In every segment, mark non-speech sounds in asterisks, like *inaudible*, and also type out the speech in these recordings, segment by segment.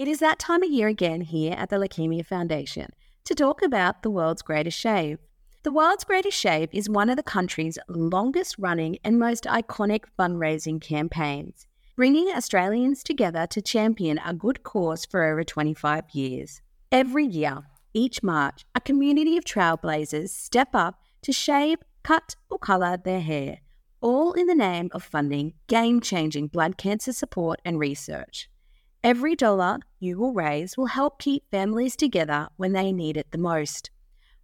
It is that time of year again here at the Leukemia Foundation to talk about the world's greatest shave. The world's greatest shave is one of the country's longest running and most iconic fundraising campaigns, bringing Australians together to champion a good cause for over 25 years. Every year, each March, a community of trailblazers step up to shave, cut, or colour their hair, all in the name of funding game changing blood cancer support and research. Every dollar you will raise will help keep families together when they need it the most.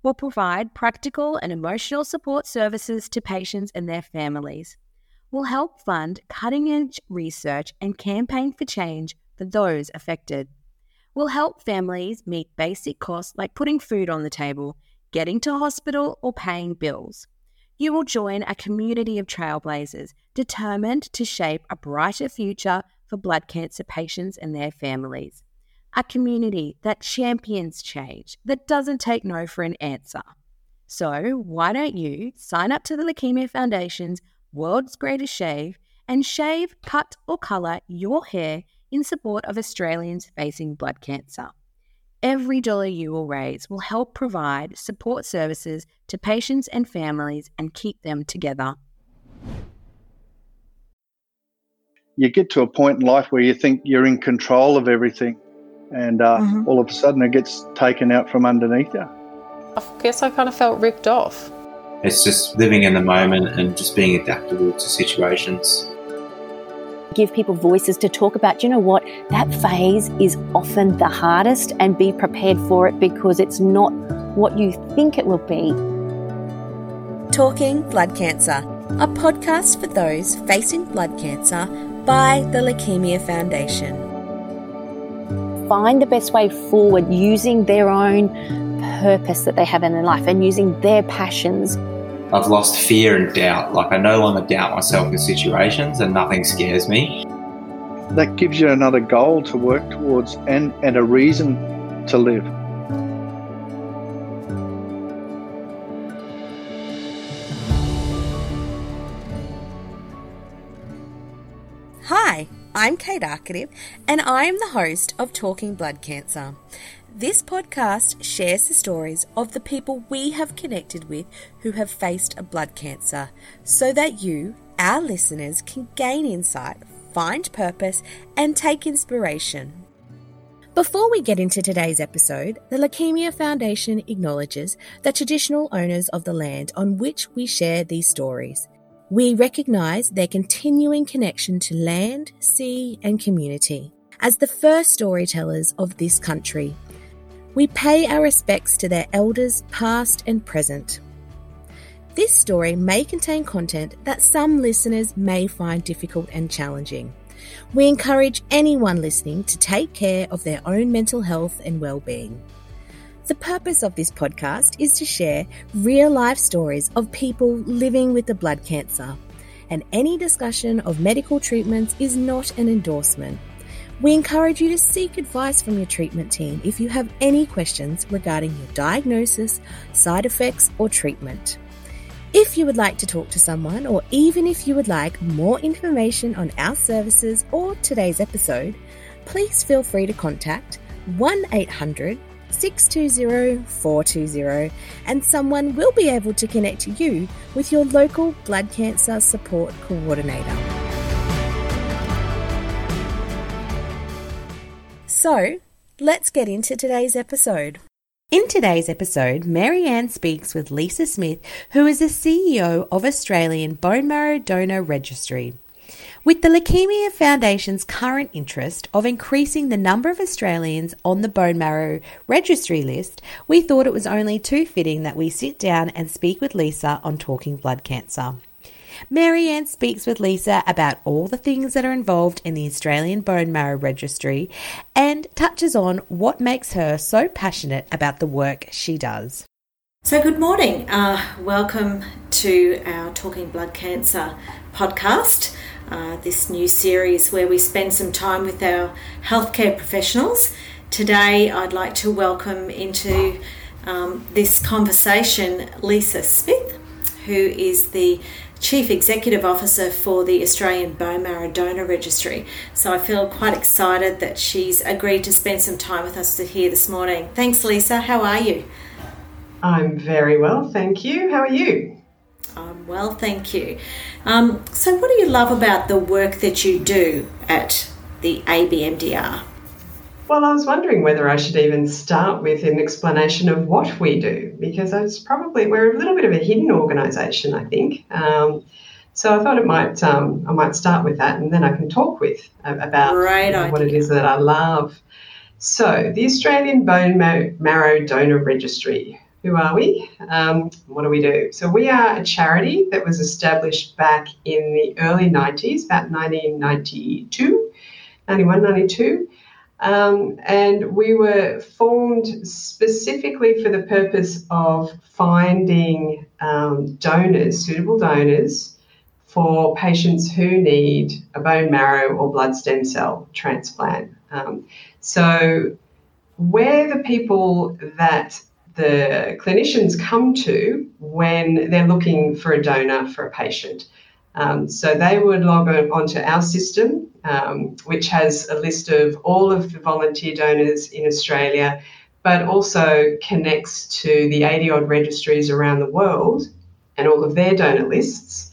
We'll provide practical and emotional support services to patients and their families. We'll help fund cutting edge research and campaign for change for those affected. We'll help families meet basic costs like putting food on the table, getting to hospital, or paying bills. You will join a community of trailblazers determined to shape a brighter future for blood cancer patients and their families. A community that champions change, that doesn't take no for an answer. So, why don't you sign up to the Leukemia Foundation's World's Greatest Shave and shave, cut, or colour your hair in support of Australians facing blood cancer? Every dollar you will raise will help provide support services to patients and families and keep them together you get to a point in life where you think you're in control of everything, and uh, mm-hmm. all of a sudden it gets taken out from underneath you. I guess I kind of felt ripped off. It's just living in the moment and just being adaptable to situations. Give people voices to talk about, you know what, that phase is often the hardest, and be prepared for it because it's not what you think it will be. Talking Blood Cancer, a podcast for those facing blood cancer by the Leukemia Foundation. Find the best way forward using their own purpose that they have in their life and using their passions. I've lost fear and doubt. Like, I no longer doubt myself in situations and nothing scares me. That gives you another goal to work towards and, and a reason to live. I'm Kate Arkative, and I am the host of Talking Blood Cancer. This podcast shares the stories of the people we have connected with who have faced a blood cancer so that you, our listeners, can gain insight, find purpose, and take inspiration. Before we get into today's episode, the Leukemia Foundation acknowledges the traditional owners of the land on which we share these stories we recognise their continuing connection to land, sea, and community. As the first storytellers of this country, we pay our respects to their elders, past and present. This story may contain content that some listeners may find difficult and challenging. We encourage anyone listening to take care of their own mental health and well-being. The purpose of this podcast is to share real life stories of people living with the blood cancer, and any discussion of medical treatments is not an endorsement. We encourage you to seek advice from your treatment team if you have any questions regarding your diagnosis, side effects, or treatment. If you would like to talk to someone, or even if you would like more information on our services or today's episode, please feel free to contact 1 800 620 420, and someone will be able to connect you with your local blood cancer support coordinator. So, let's get into today's episode. In today's episode, Marianne speaks with Lisa Smith, who is the CEO of Australian Bone Marrow Donor Registry. With the Leukemia Foundation's current interest of increasing the number of Australians on the bone marrow registry list, we thought it was only too fitting that we sit down and speak with Lisa on talking blood cancer. Marianne speaks with Lisa about all the things that are involved in the Australian Bone Marrow Registry and touches on what makes her so passionate about the work she does. So, good morning. Uh, welcome to our Talking Blood Cancer podcast uh, this new series where we spend some time with our healthcare professionals. Today, I'd like to welcome into um, this conversation Lisa Smith, who is the Chief Executive Officer for the Australian Bone Marrow Donor Registry. So I feel quite excited that she's agreed to spend some time with us here this morning. Thanks, Lisa. How are you? I'm very well, thank you. How are you? I'm well, thank you. Um, so, what do you love about the work that you do at the ABMDR? Well, I was wondering whether I should even start with an explanation of what we do, because it's probably we're a little bit of a hidden organisation, I think. Um, so I thought it might um, I might start with that, and then I can talk with uh, about know, what it is that I love. So the Australian Bone Marrow Donor Registry. Who are we? Um, what do we do? So we are a charity that was established back in the early 90s, about 1992, 91, 92. Um, and we were formed specifically for the purpose of finding um, donors, suitable donors, for patients who need a bone marrow or blood stem cell transplant. Um, so, we're the people that the clinicians come to when they're looking for a donor for a patient. Um, so they would log on onto our system, um, which has a list of all of the volunteer donors in Australia, but also connects to the 80 odd registries around the world and all of their donor lists.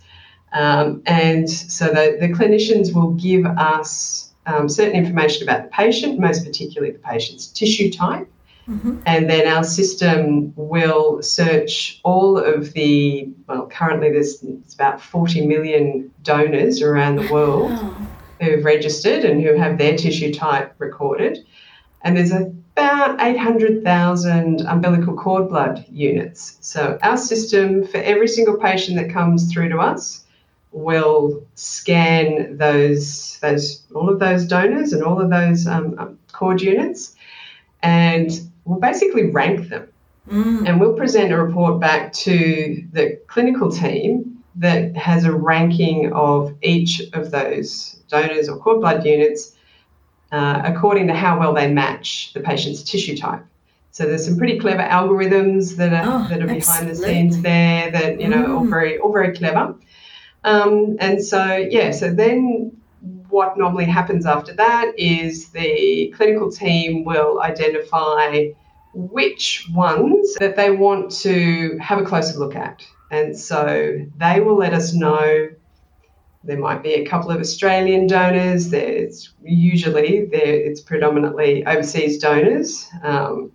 Um, and so the, the, clinicians will give us um, certain information about the patient, most particularly the patient's tissue type. Mm-hmm. And then our system will search all of the, well, currently there's about 40 million donors around the world wow. who've registered and who have their tissue type recorded. And there's about 800,000 umbilical cord blood units. So our system, for every single patient that comes through to us, will scan those, those all of those donors and all of those um, um cord units and we'll basically rank them. Mm. And we'll present a report back to the clinical team that has a ranking of each of those donors or cord blood units uh, according to how well they match the patient's tissue type. So there's some pretty clever algorithms that are oh, that are behind the scenes there that you know mm. all very all very clever. Um, and so yeah, so then what normally happens after that is the clinical team will identify which ones that they want to have a closer look at. And so they will let us know. There might be a couple of Australian donors. There's usually there it's predominantly overseas donors um,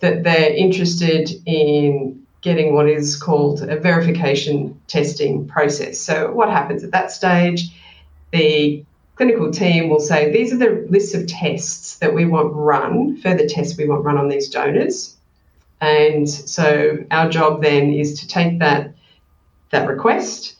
that they're interested in getting what is called a verification testing process. So what happens at that stage? The clinical team will say these are the lists of tests that we want run, further tests we want run on these donors. And so our job then is to take that that request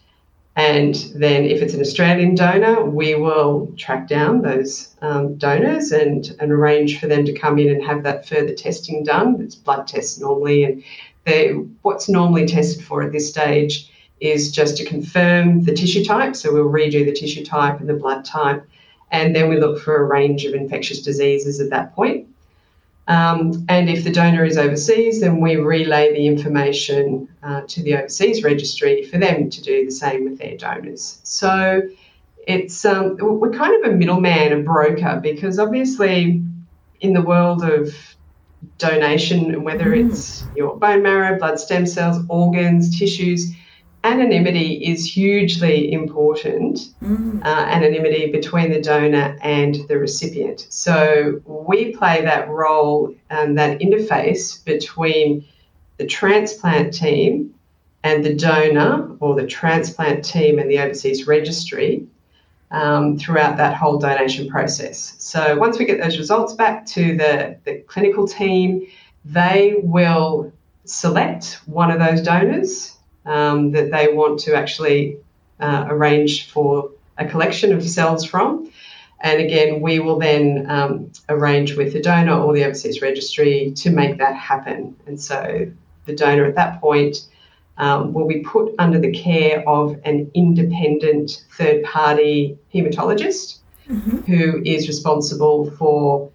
and then if it's an Australian donor, we will track down those um, donors and, and arrange for them to come in and have that further testing done. It's blood tests normally and what's normally tested for at this stage is just to confirm the tissue type. So we'll redo the tissue type and the blood type, and then we look for a range of infectious diseases at that point. Um, and if the donor is overseas, then we relay the information uh, to the overseas registry for them to do the same with their donors. So it's um, we're kind of a middleman, a broker, because obviously in the world of donation, whether mm. it's your bone marrow, blood stem cells, organs, tissues, anonymity is hugely important mm. uh, anonymity between the donor and the recipient so we play that role and that interface between the transplant team and the donor or the transplant team and the overseas registry um, throughout that whole donation process so once we get those results back to the, the clinical team they will select one of those donors um, that they want to actually uh, arrange for a collection of cells from. And again, we will then um, arrange with the donor or the overseas registry to make that happen. And so the donor at that point um, will be put under the care of an independent third party hematologist mm-hmm. who is responsible for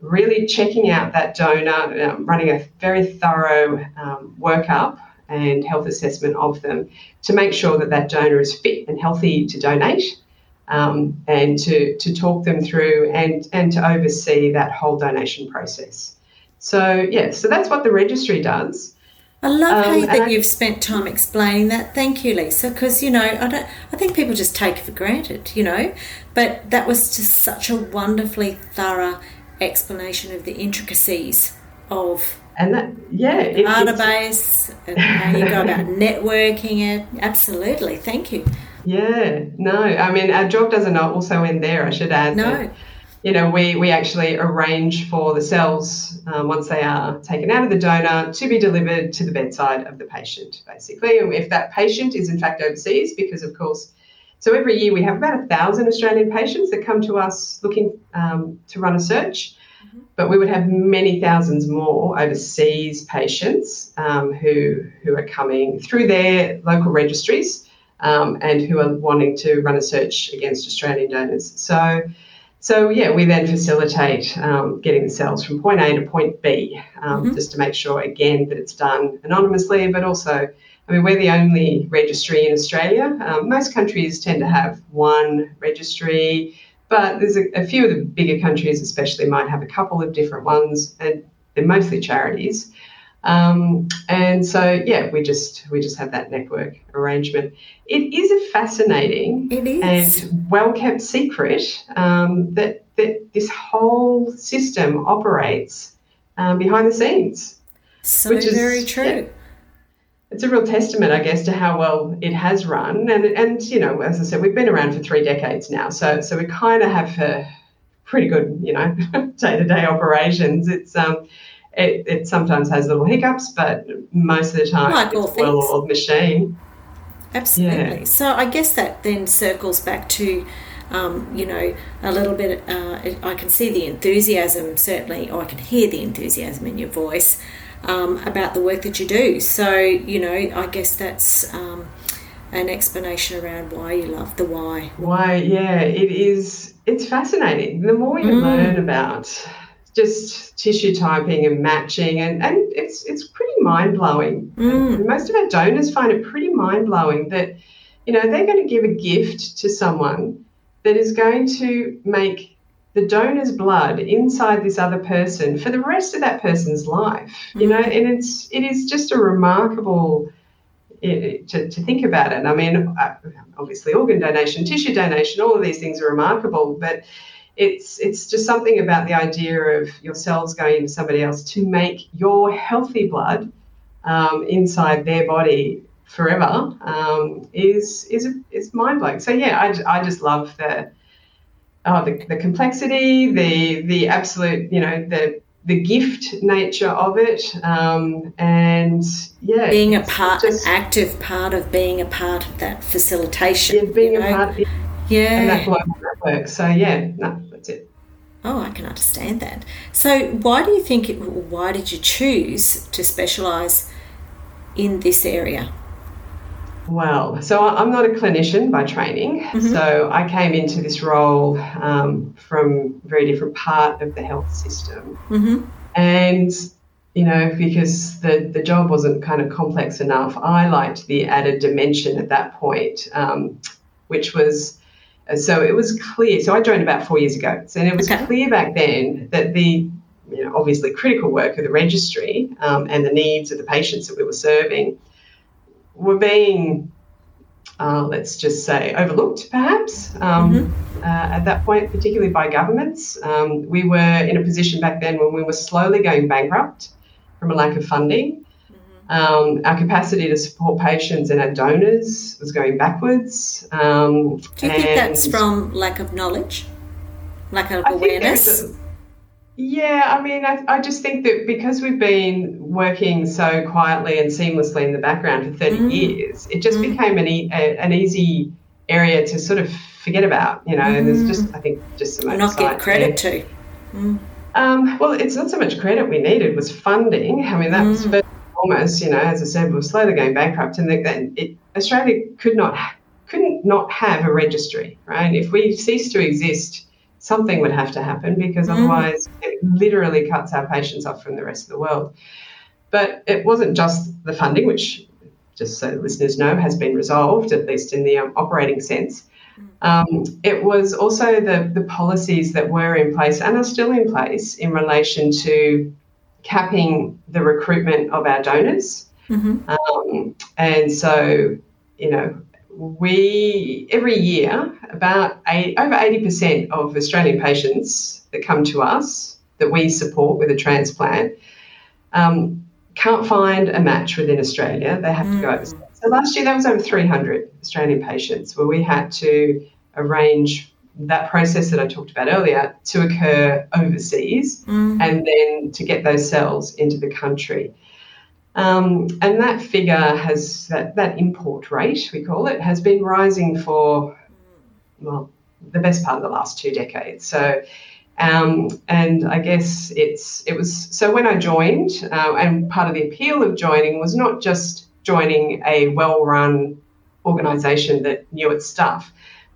really checking out that donor, um, running a very thorough um, workup and health assessment of them to make sure that that donor is fit and healthy to donate um, and to, to talk them through and, and to oversee that whole donation process. So, yeah, so that's what the registry does. I love um, how that I, you've spent time explaining that. Thank you, Lisa, because you know I don't. I think people just take it for granted, you know, but that was just such a wonderfully thorough explanation of the intricacies of and that yeah it, database and how you go about *laughs* networking it. Absolutely, thank you. Yeah, no, I mean our job doesn't also end there. I should add. No. That, you know, we, we actually arrange for the cells um, once they are taken out of the donor to be delivered to the bedside of the patient, basically. And if that patient is in fact overseas, because of course, so every year we have about a thousand Australian patients that come to us looking um, to run a search. But we would have many thousands more overseas patients um, who who are coming through their local registries um, and who are wanting to run a search against Australian donors. So so yeah, we then facilitate um, getting the cells from point A to point B, um, mm-hmm. just to make sure again that it's done anonymously, but also, I mean, we're the only registry in Australia. Um, most countries tend to have one registry, but there's a, a, few of the bigger countries, especially, might have a couple of different ones, and they're mostly charities. Um, and so, yeah, we just we just have that network arrangement. It is a fascinating and well kept secret um, that that this whole system operates um, behind the scenes. So which is, very true. It's a real testament, I guess, to how well it has run. And and you know, as I said, we've been around for three decades now, so so we kind of have a pretty good, you know, day to day operations. It's um it, it sometimes has little hiccups, but most of the time like it's a well-oiled machine. Absolutely. Yeah. So I guess that then circles back to, um, you know, a little bit. Uh, I can see the enthusiasm certainly, or I can hear the enthusiasm in your voice um, about the work that you do. So you know, I guess that's. Um, an explanation around why you love the why. Why, yeah, it is. It's fascinating. The more you mm. learn about just tissue typing and matching, and, and it's it's pretty mind blowing. Mm. Most of our donors find it pretty mind blowing that you know they're going to give a gift to someone that is going to make the donor's blood inside this other person for the rest of that person's life. You know, and it's it is just a remarkable. to, to think about it. I mean, uh, obviously, organ donation, tissue donation, all of these things are remarkable, but it's it's just something about the idea of your cells going into somebody else to make your healthy blood um, inside their body forever um, is is is mind blowing. So yeah, I, I just love the oh the, the complexity, the the absolute you know the the gift nature of it, um, and yeah, being a part, just, an active part of being a part of that facilitation. Yeah, being you know? a part. Of, yeah, and that global network. So yeah, no, that's it. Oh, I can understand that. So, why do you think? It, why did you choose to specialise in this area? Well, so I'm not a clinician by training. Mm-hmm. So I came into this role um, from a very different part of the health system. Mm-hmm. And, you know, because the, the job wasn't kind of complex enough, I liked the added dimension at that point, um, which was so it was clear. So I joined about four years ago, and it was okay. clear back then that the you know, obviously critical work of the registry um, and the needs of the patients that we were serving were being, uh, let's just say, overlooked perhaps um, mm-hmm. uh, at that point, particularly by governments. Um, we were in a position back then when we were slowly going bankrupt from a lack of funding. Um, our capacity to support patients and our donors was going backwards. Um, Do you think that's from lack of knowledge, lack of I awareness? Yeah, I mean, I, I, just think that because we've been working so quietly and seamlessly in the background for 30 mm. years, it just mm. became an, e- a, an easy area to sort of forget about, you know, mm. and there's just, I think, just some Not give credit there. to. Mm. Um, well, it's not so much credit we needed was funding. I mean, that was mm almost, you know, as I said, we were slowly going bankrupt, and then it, Australia could not couldn't not have a registry, right? If we cease to exist, something would have to happen because mm. otherwise it literally cuts our patients off from the rest of the world. But it wasn't just the funding, which just so listeners know, has been resolved, at least in the um, operating sense. Um, it was also the, the policies that were in place and are still in place in relation to capping the recruitment of our donors. Mm-hmm. Um, and so, you know, we every year about eight, over 80% of Australian patients that come to us that we support with a transplant um, can't find a match within Australia. They have mm. to go mm. overseas. So last year, that was over 300 Australian patients where we had to arrange that process that I talked about earlier to occur overseas mm. and then to get those cells into the country. Um, and that figure has, that, that import rate, we call it, has been rising for, well, the best part of the last two decades. So um, and I guess it's it was so when I joined, uh, and part of the appeal of joining was not just joining a well-run organisation that knew its stuff,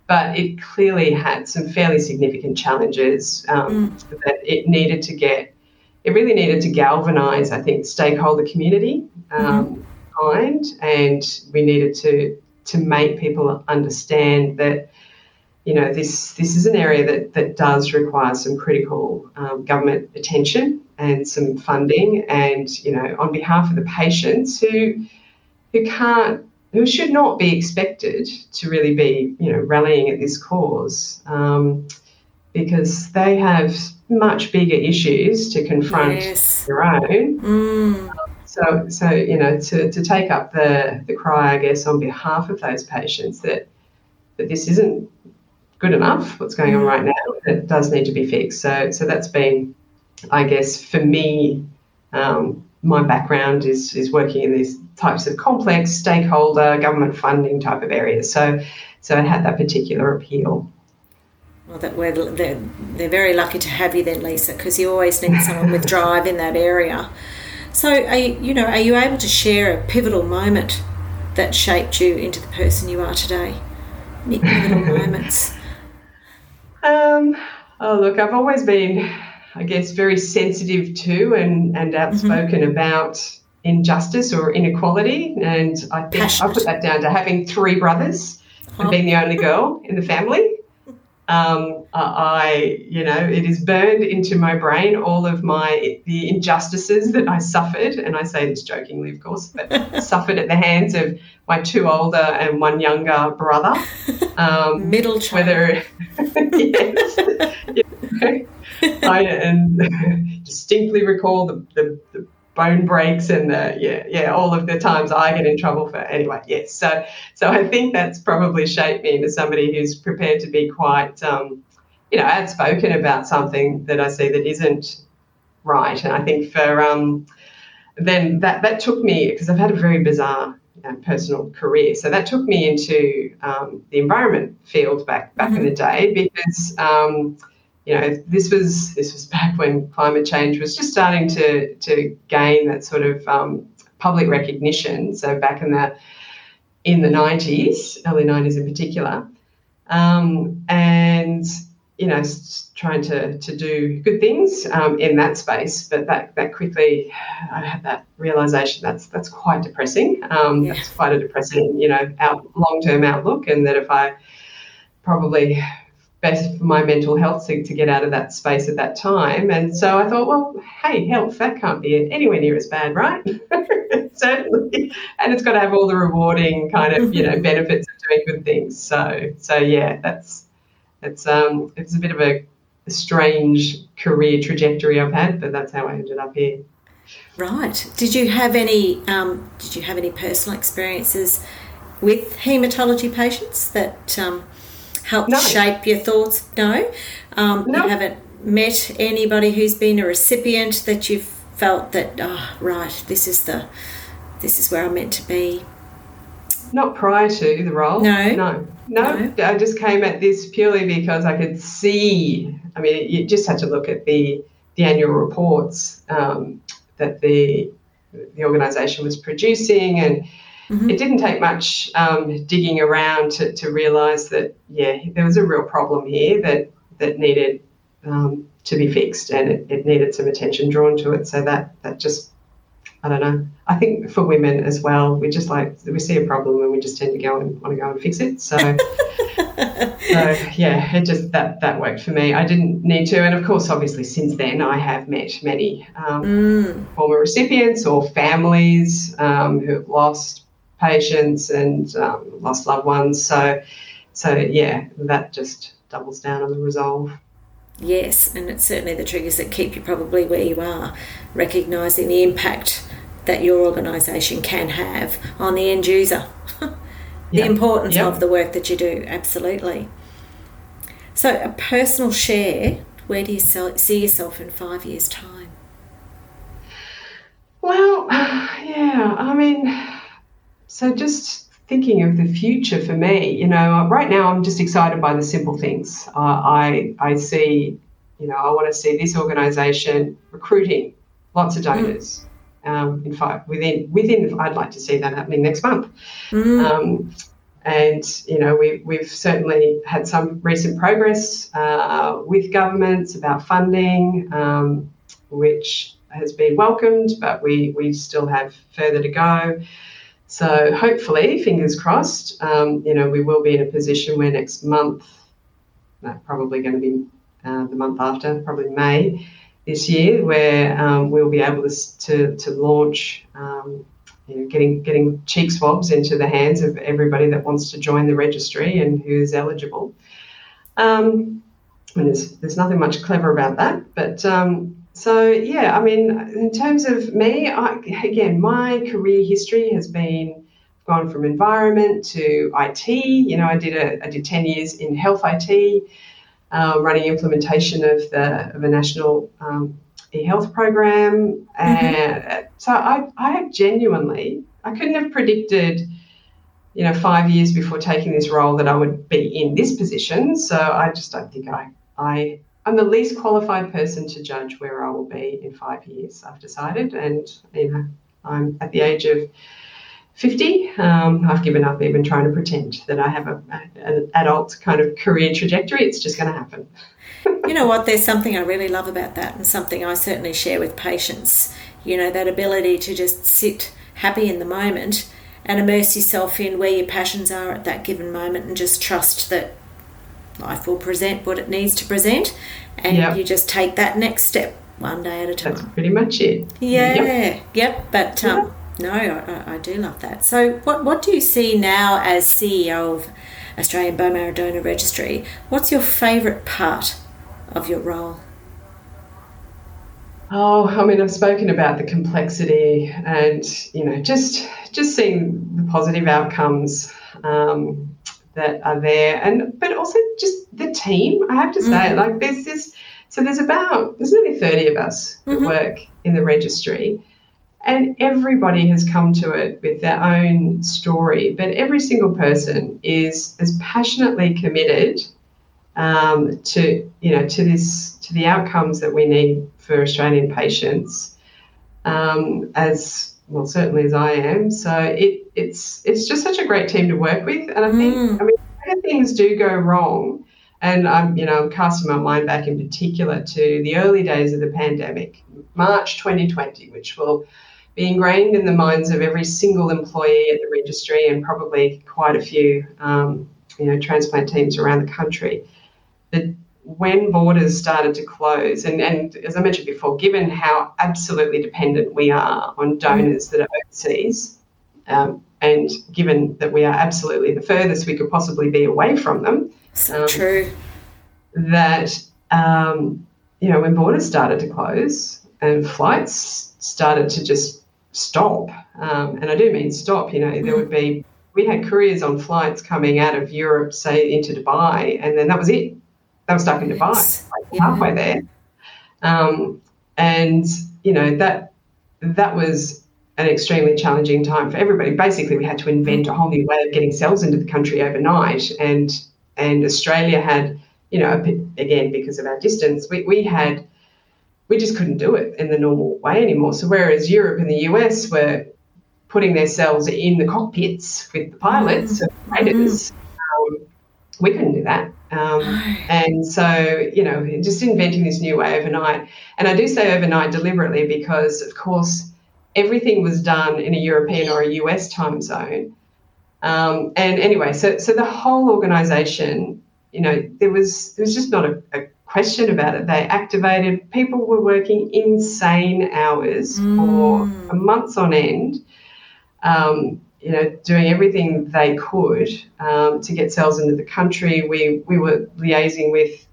but it clearly had some fairly significant challenges um, mm. that it needed to get. It really needed to galvanise, I think, stakeholder community um, mm behind, and we needed to to make people understand that you know, this this is an area that that does require some critical um, government attention and some funding, and you know, on behalf of the patients who who can't who should not be expected to really be you know rallying at this cause um, because they have much bigger issues to confront yes. their own. Mm. So, so you know, to, to take up the, the cry, I guess, on behalf of those patients that that this isn't good enough. What's going on right now? It does need to be fixed. So, so that's been, I guess, for me, um, my background is is working in these types of complex stakeholder government funding type of areas. So, so it had that particular appeal. Well, that we're, they're, they're very lucky to have you then, Lisa, because you always need someone with drive in that area. So, are you, you know, are you able to share a pivotal moment that shaped you into the person you are today? Any pivotal *laughs* moments? Um, oh, look, I've always been, I guess, very sensitive to and, and outspoken mm-hmm. about injustice or inequality. And I think Passionate. I put that down to having three brothers and oh. being the only girl in the family. Um, I, you know, it is burned into my brain all of my the injustices that I suffered, and I say this jokingly, of course, but *laughs* suffered at the hands of my two older and one younger brother. *laughs* Um, Middle child. Whether, *laughs* yes, I and distinctly recall the, the, the bone breaks and the yeah yeah all of the times I get in trouble for anyway yes. So so I think that's probably shaped me into somebody who's prepared to be quite um, you know outspoken about something that I see that isn't right. And I think for um, then that that took me because I've had a very bizarre uh, personal career. So that took me into um, the environment field back back mm-hmm. in the day because um, you know, this was this was back when climate change was just starting to to gain that sort of um, public recognition. So back in the in the 90s, early 90s in particular, um, and you know, trying to to do good things um, in that space. But that that quickly, I had that realization that's that's quite depressing. Um, yeah. That's quite a depressing, you know, out long term outlook, and that if I probably best for my mental health to, to get out of that space at that time. And so I thought, well, hey, health, that can't be anywhere near as bad, right? *laughs* Certainly. And it's got to have all the rewarding kind of, you know, benefits of doing good things. So, so yeah, that's, it's, um, it's a bit of a, a strange career trajectory I've had, but that's how I ended up here. Right. Did you have any, um, did you have any personal experiences with haematology patients that, um, helped no. shape your thoughts? No. Um, no. You haven't met anybody who's been a recipient that you've felt that, oh, right, this is the, this is where I'm meant to be. Not prior to the role. No. No. No. no. I just came at this purely because I could see. I mean, you just had to look at the the annual reports um, that the the organisation was producing and Mm-hmm. It didn't take much um, digging around to, to realise that, yeah, there was a real problem here that, that needed um, to be fixed and it, it, needed some attention drawn to it. So that, that just I don't know. I think for women as well, we just like we see a problem and we just tend to go and want to go and fix it. So, *laughs* so yeah, it just that that worked for me. I didn't need to, and of course, obviously, since then, I have met many um, mm. former recipients or families um, who have lost patients and um, lost loved ones. So, so yeah, that just doubles down on the resolve. Yes, and it's certainly the triggers that keep you probably where you are, recognising the impact that your organisation can have on the end user. *laughs* the yep. importance yep. of the work that you do, absolutely. So, a personal share, where do you see yourself in five years' time? Well, *sighs* yeah, I mean, so just thinking of the future for me, you know, right now I'm just excited by the simple things. Uh, I I see, you know, I want to see this organisation recruiting lots of donors. Mm. Um, in fact, within within, I'd like to see that happening next month. Mm. Um, and you know, we, we've certainly had some recent progress uh, with governments about funding, um, which has been welcomed, but we we still have further to go. So hopefully, fingers crossed, um, you know, we will be in a position where next month, no, probably going to be uh, the month after, probably May this year, where um, we'll be able to, to, to launch, um, you know, getting, getting cheek swabs into the hands of everybody that wants to join the registry and who's eligible. Um, and there's, there's nothing much clever about that, but um, so yeah, I mean, in terms of me, I, again, my career history has been gone from environment to IT. You know, I did a I did ten years in health IT, uh, running implementation of the of a national um, e-health program, mm-hmm. and so I I have genuinely I couldn't have predicted. You know, five years before taking this role, that I would be in this position. So I just don't think I I I'm the least qualified person to judge where I will be in five years. I've decided, and you know, I'm at the age of 50. Um, I've given up even trying to pretend that I have a, an adult kind of career trajectory. It's just going to happen. *laughs* you know what? There's something I really love about that, and something I certainly share with patients. You know, that ability to just sit happy in the moment and immerse yourself in where your passions are at that given moment and just trust that life will present what it needs to present, and yep. you just take that next step one day at a time. That's pretty much it. Yeah, yep. yep. But um, no, I, I, do love that. So, what what do you see now as CEO of Australian Bone Marrow Donor Registry? What's your favourite part of your role? Oh, I mean, I've spoken about the complexity and you know just just seeing the positive outcomes. Um, that are there, and but also just the team. I have to say, mm-hmm. like there's this. So there's about there's nearly thirty of us mm-hmm. that work in the registry, and everybody has come to it with their own story. But every single person is as passionately committed um, to you know to this to the outcomes that we need for Australian patients um, as well certainly as I am. So it it's it's just such a great team to work with, and I think mm. I mean things do go wrong, and I'm you know I'm casting my mind back in particular to the early days of the pandemic, March 2020, which will be ingrained in the minds of every single employee at the registry and probably quite a few um, you know transplant teams around the country. The when borders started to close, and, and as I mentioned before, given how absolutely dependent we are on donors that are overseas, um, and given that we are absolutely the furthest we could possibly be away from them, so um, true. That um, you know, when borders started to close and flights started to just stop, um, and I do mean stop. You know, mm. there would be we had couriers on flights coming out of Europe, say into Dubai, and then that was it they were stuck in Dubai, like yeah. halfway there. Um, and you know that that was an extremely challenging time for everybody. Basically, we had to invent a whole new way of getting cells into the country overnight, and and Australia had, you know, again because of our distance, we, we had we just couldn't do it in the normal way anymore. So whereas Europe and the US were putting their cells in the cockpits with the pilots mm-hmm. and raiders, um, we couldn't do that. Um, *sighs* and so, you know, just inventing this new way overnight. And I do say overnight deliberately because, of course, everything was done in a European or a US time zone. Um, and anyway, so so the whole organisation, you know, there was there was just not a, a, question about it. They activated. People were working insane hours mm. for months on end. Um, you know, doing everything they could um, to get cells into the country. We we were liaising with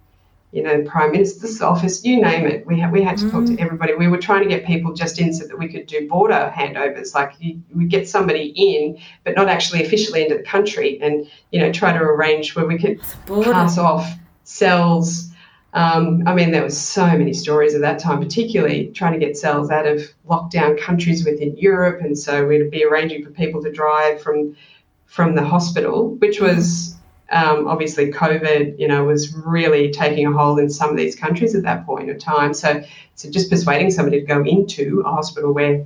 you know, Prime Minister's office, you name it. We had, we had to mm. talk to mm. everybody. We were trying to get people just in so that we could do border handovers. Like you, we get somebody in, but not actually officially into the country, and you know, try to arrange where we could pass off cells. Um, I mean, there was so many stories at that time, particularly trying to get cells out of lockdown countries within Europe, and so we'd be arranging for people to drive from from the hospital, which was um, obviously COVID, you know, was really taking a hold in some of these countries at that point of time. So, so just persuading somebody to go into a hospital where,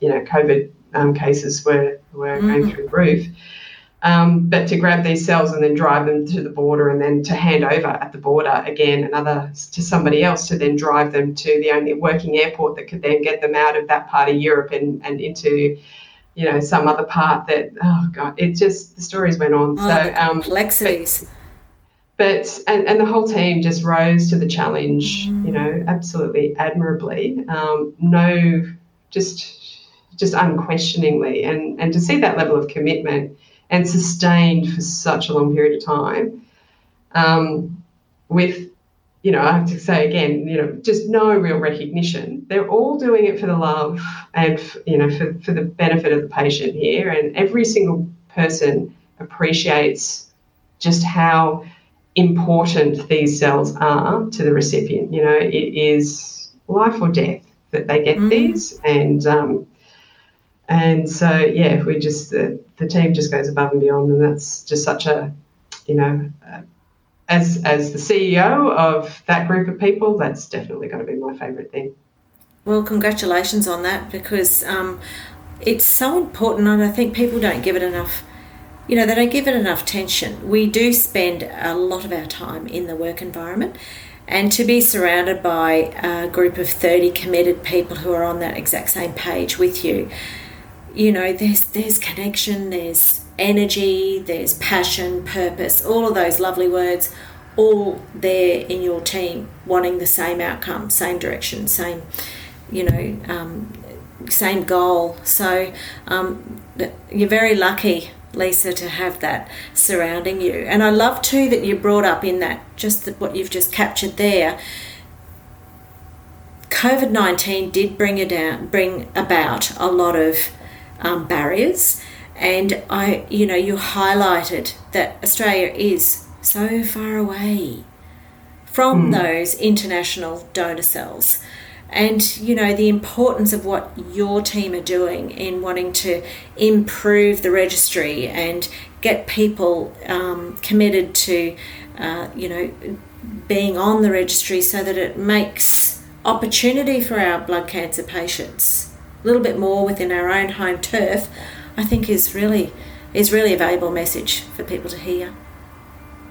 you know, COVID um, cases were were mm. going through the roof. Um, but to grab these cells and then drive them to the border and then to hand over at the border again another to somebody else to then drive them to the only working airport that could then get them out of that part of Europe and, and into you know some other part that oh god it just the stories went on. Oh, so um, complexities. But, but and, and the whole team just rose to the challenge mm. you know absolutely admirably. Um, no just just unquestioningly. And and to see that level of commitment and sustained for such a long period of time um, with you know, I have to say again, you know, just no real recognition. They're all doing it for the love and, you know, for, for the benefit of the patient here. And every single person appreciates just how important these cells are to the recipient. You know, it is life or death that they get mm. these. And, um, and so, yeah, we just, the, the team just goes above and beyond. And that's just such a, you know, a, as as the CEO of that group of people, that's definitely going to be my favourite thing. Well, congratulations on that because um, it's so important, and I think people don't give it enough. You know, they don't give it enough attention. We do spend a lot of our time in the work environment, and to be surrounded by a group of 30 committed people who are on that exact same page with you, you know, there's there's connection, there's energy, there's passion, purpose, all of those lovely words, all there in your team wanting the same outcome, same direction, same, you know, um, same goal. So um, you're very lucky, Lisa, to have that surrounding you. And I love too that you brought up in that, just what you've just captured there. COVID 19 did bring, it down, bring about a lot of um, barriers and I, you know, you highlighted that Australia is so far away from mm. those international donor cells. And, you know, the importance of what your team are doing in wanting to improve the registry and get people um, committed to, uh, you know, being on the registry so that it makes opportunity for our blood cancer patients a little bit more within our own home turf I think is really is really a valuable message for people to hear.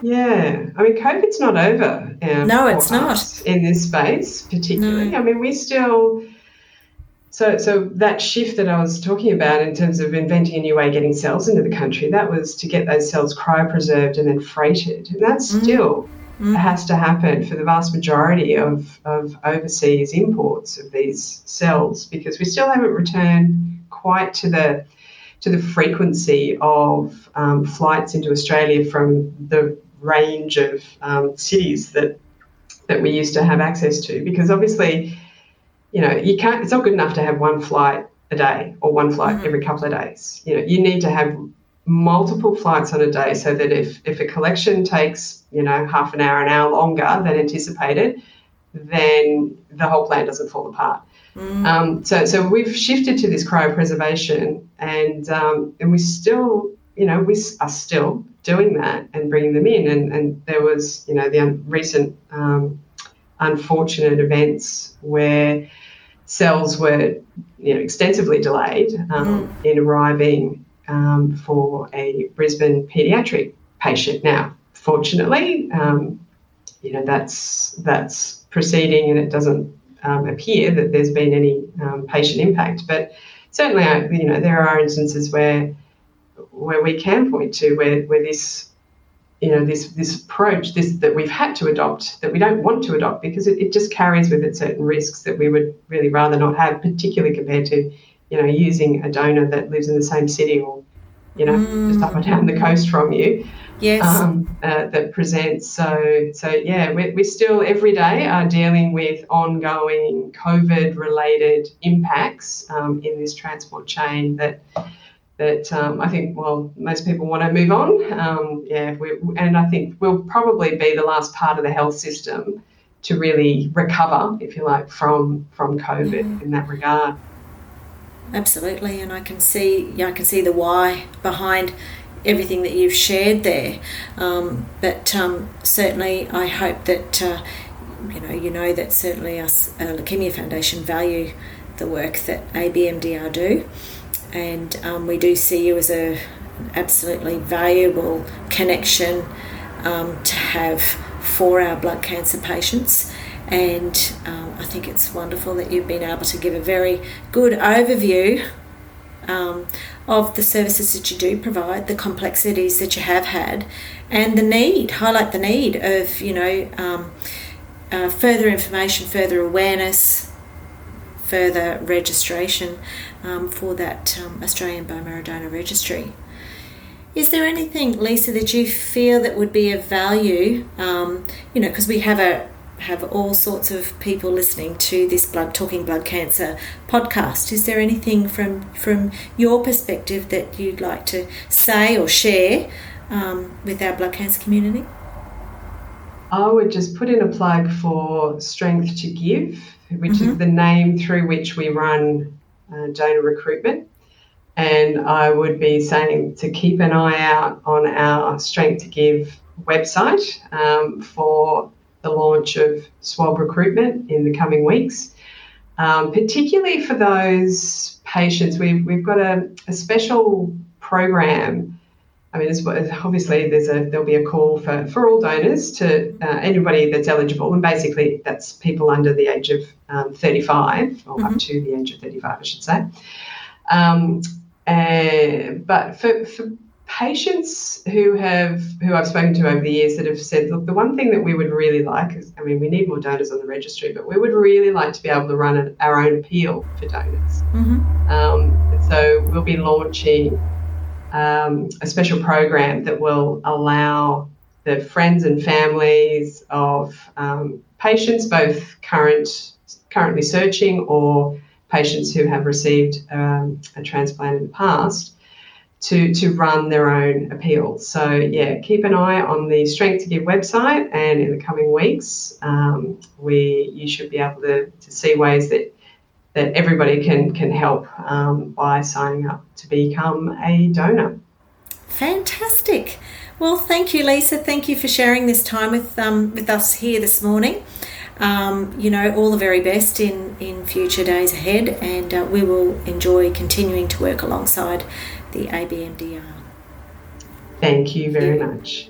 Yeah, I mean, COVID's not over. Um, no, it's not in this space, particularly. No. I mean, we still. So, so that shift that I was talking about in terms of inventing a new way of getting cells into the country, that was to get those cells cryopreserved and then freighted, and that mm. still mm. has to happen for the vast majority of, of overseas imports of these cells because we still haven't returned quite to the to the frequency of um, flights into Australia from the range of um, cities that that we used to have access to. Because obviously, you know, you can't. It's not good enough to have one flight a day or one flight mm-hmm. every couple of days. You know, you need to have multiple flights on a day so that if if a collection takes you know half an hour an hour longer than anticipated then the whole plan doesn't fall apart Mm. Um, so, so we've shifted to this cryopreservation, and um, and we still, you know, we are still doing that and bringing them in. And, and there was, you know, the un- recent um, unfortunate events where cells were, you know, extensively delayed um, mm. in arriving um, for a Brisbane paediatric patient. Now, fortunately, um, you know, that's that's proceeding and it doesn't um, appear that there's been any um, patient impact. But certainly, you know, there are instances where where we can point to where, where this you know this this approach this that we've had to adopt that we don't want to adopt because it, it just carries with it certain risks that we would really rather not have particularly compared to you know using a donor that lives in the same city or you know mm. just up and down the coast from you yes um, uh, that presents so so yeah we're, we still every day are dealing with ongoing covid related impacts um, in this transport chain that that um, I think, well, most people want to move on. Um, yeah, and I think we'll probably be the last part of the health system to really recover, if you like, from from COVID mm. in that regard. Absolutely, and I can see, yeah, I can see the why behind everything that you've shared there. Um, but um, certainly, I hope that uh, you know you know that certainly us uh, Leukemia Foundation value the work that ABMDR do and um, we do see you as a absolutely valuable connection um, to have for our blood cancer patients. And um, I think it's wonderful that you've been able to give a very good overview um, of the services that you do provide, the complexities that you have had, and the need, highlight the need of, you know, um, uh, further information, further awareness, further registration um, for that um, Australian Bone Marrow Donor Registry. Is there anything, Lisa, that you feel that would be of value? Um, you know, because we have a have all sorts of people listening to this blood talking blood cancer podcast. Is there anything from from your perspective that you'd like to say or share um, with our blood cancer community? I would just put in a plug for Strength to Give which mm-hmm. is the name through which we run uh, donor recruitment. And I would be saying to keep an eye out on our Strength to Give website um, for the launch of swab recruitment in the coming weeks. Um, particularly for those patients, we've, we've got a, a special program I mean, obviously there's a there'll be a call for, for all donors to uh, anybody that's eligible, and basically that's people under the age of um, 35 or mm-hmm. up to the age of 35, I should say. Um, and, but for, for patients who have who I've spoken to over the years that have said, look, the one thing that we would really like is, I mean, we need more donors on the registry, but we would really like to be able to run an, our own appeal for donors. Mm-hmm. Um, so we'll be launching um, a special program that will allow the friends and families of um, patients, both current currently searching or patients who have received um, a transplant in the past, to to run their own appeals. So yeah, keep an eye on the Strength to Give website, and in the coming weeks, um, we you should be able to, to see ways that that everybody can can help um, by signing up to become a donor. Fantastic. Well, thank you, Lisa. Thank you for sharing this time with um, with us here this morning. Um, you know, all the very best in, in future days ahead, and uh, we will enjoy continuing to work alongside the ABMDR. Thank you very much.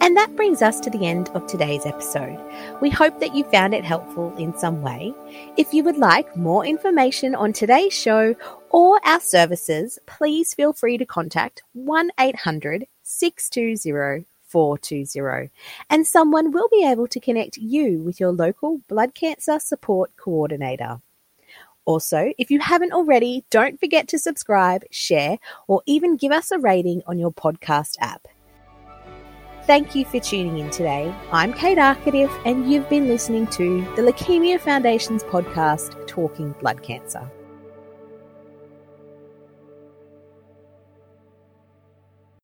And that brings us to the end of today's episode. We hope that you found it helpful in some way. If you would like more information on today's show or our services, please feel free to contact 1 800 620 420 and someone will be able to connect you with your local blood cancer support coordinator. Also, if you haven't already, don't forget to subscribe, share, or even give us a rating on your podcast app. Thank you for tuning in today. I'm Kate Arcative, and you've been listening to the Leukemia Foundation's podcast, Talking Blood Cancer.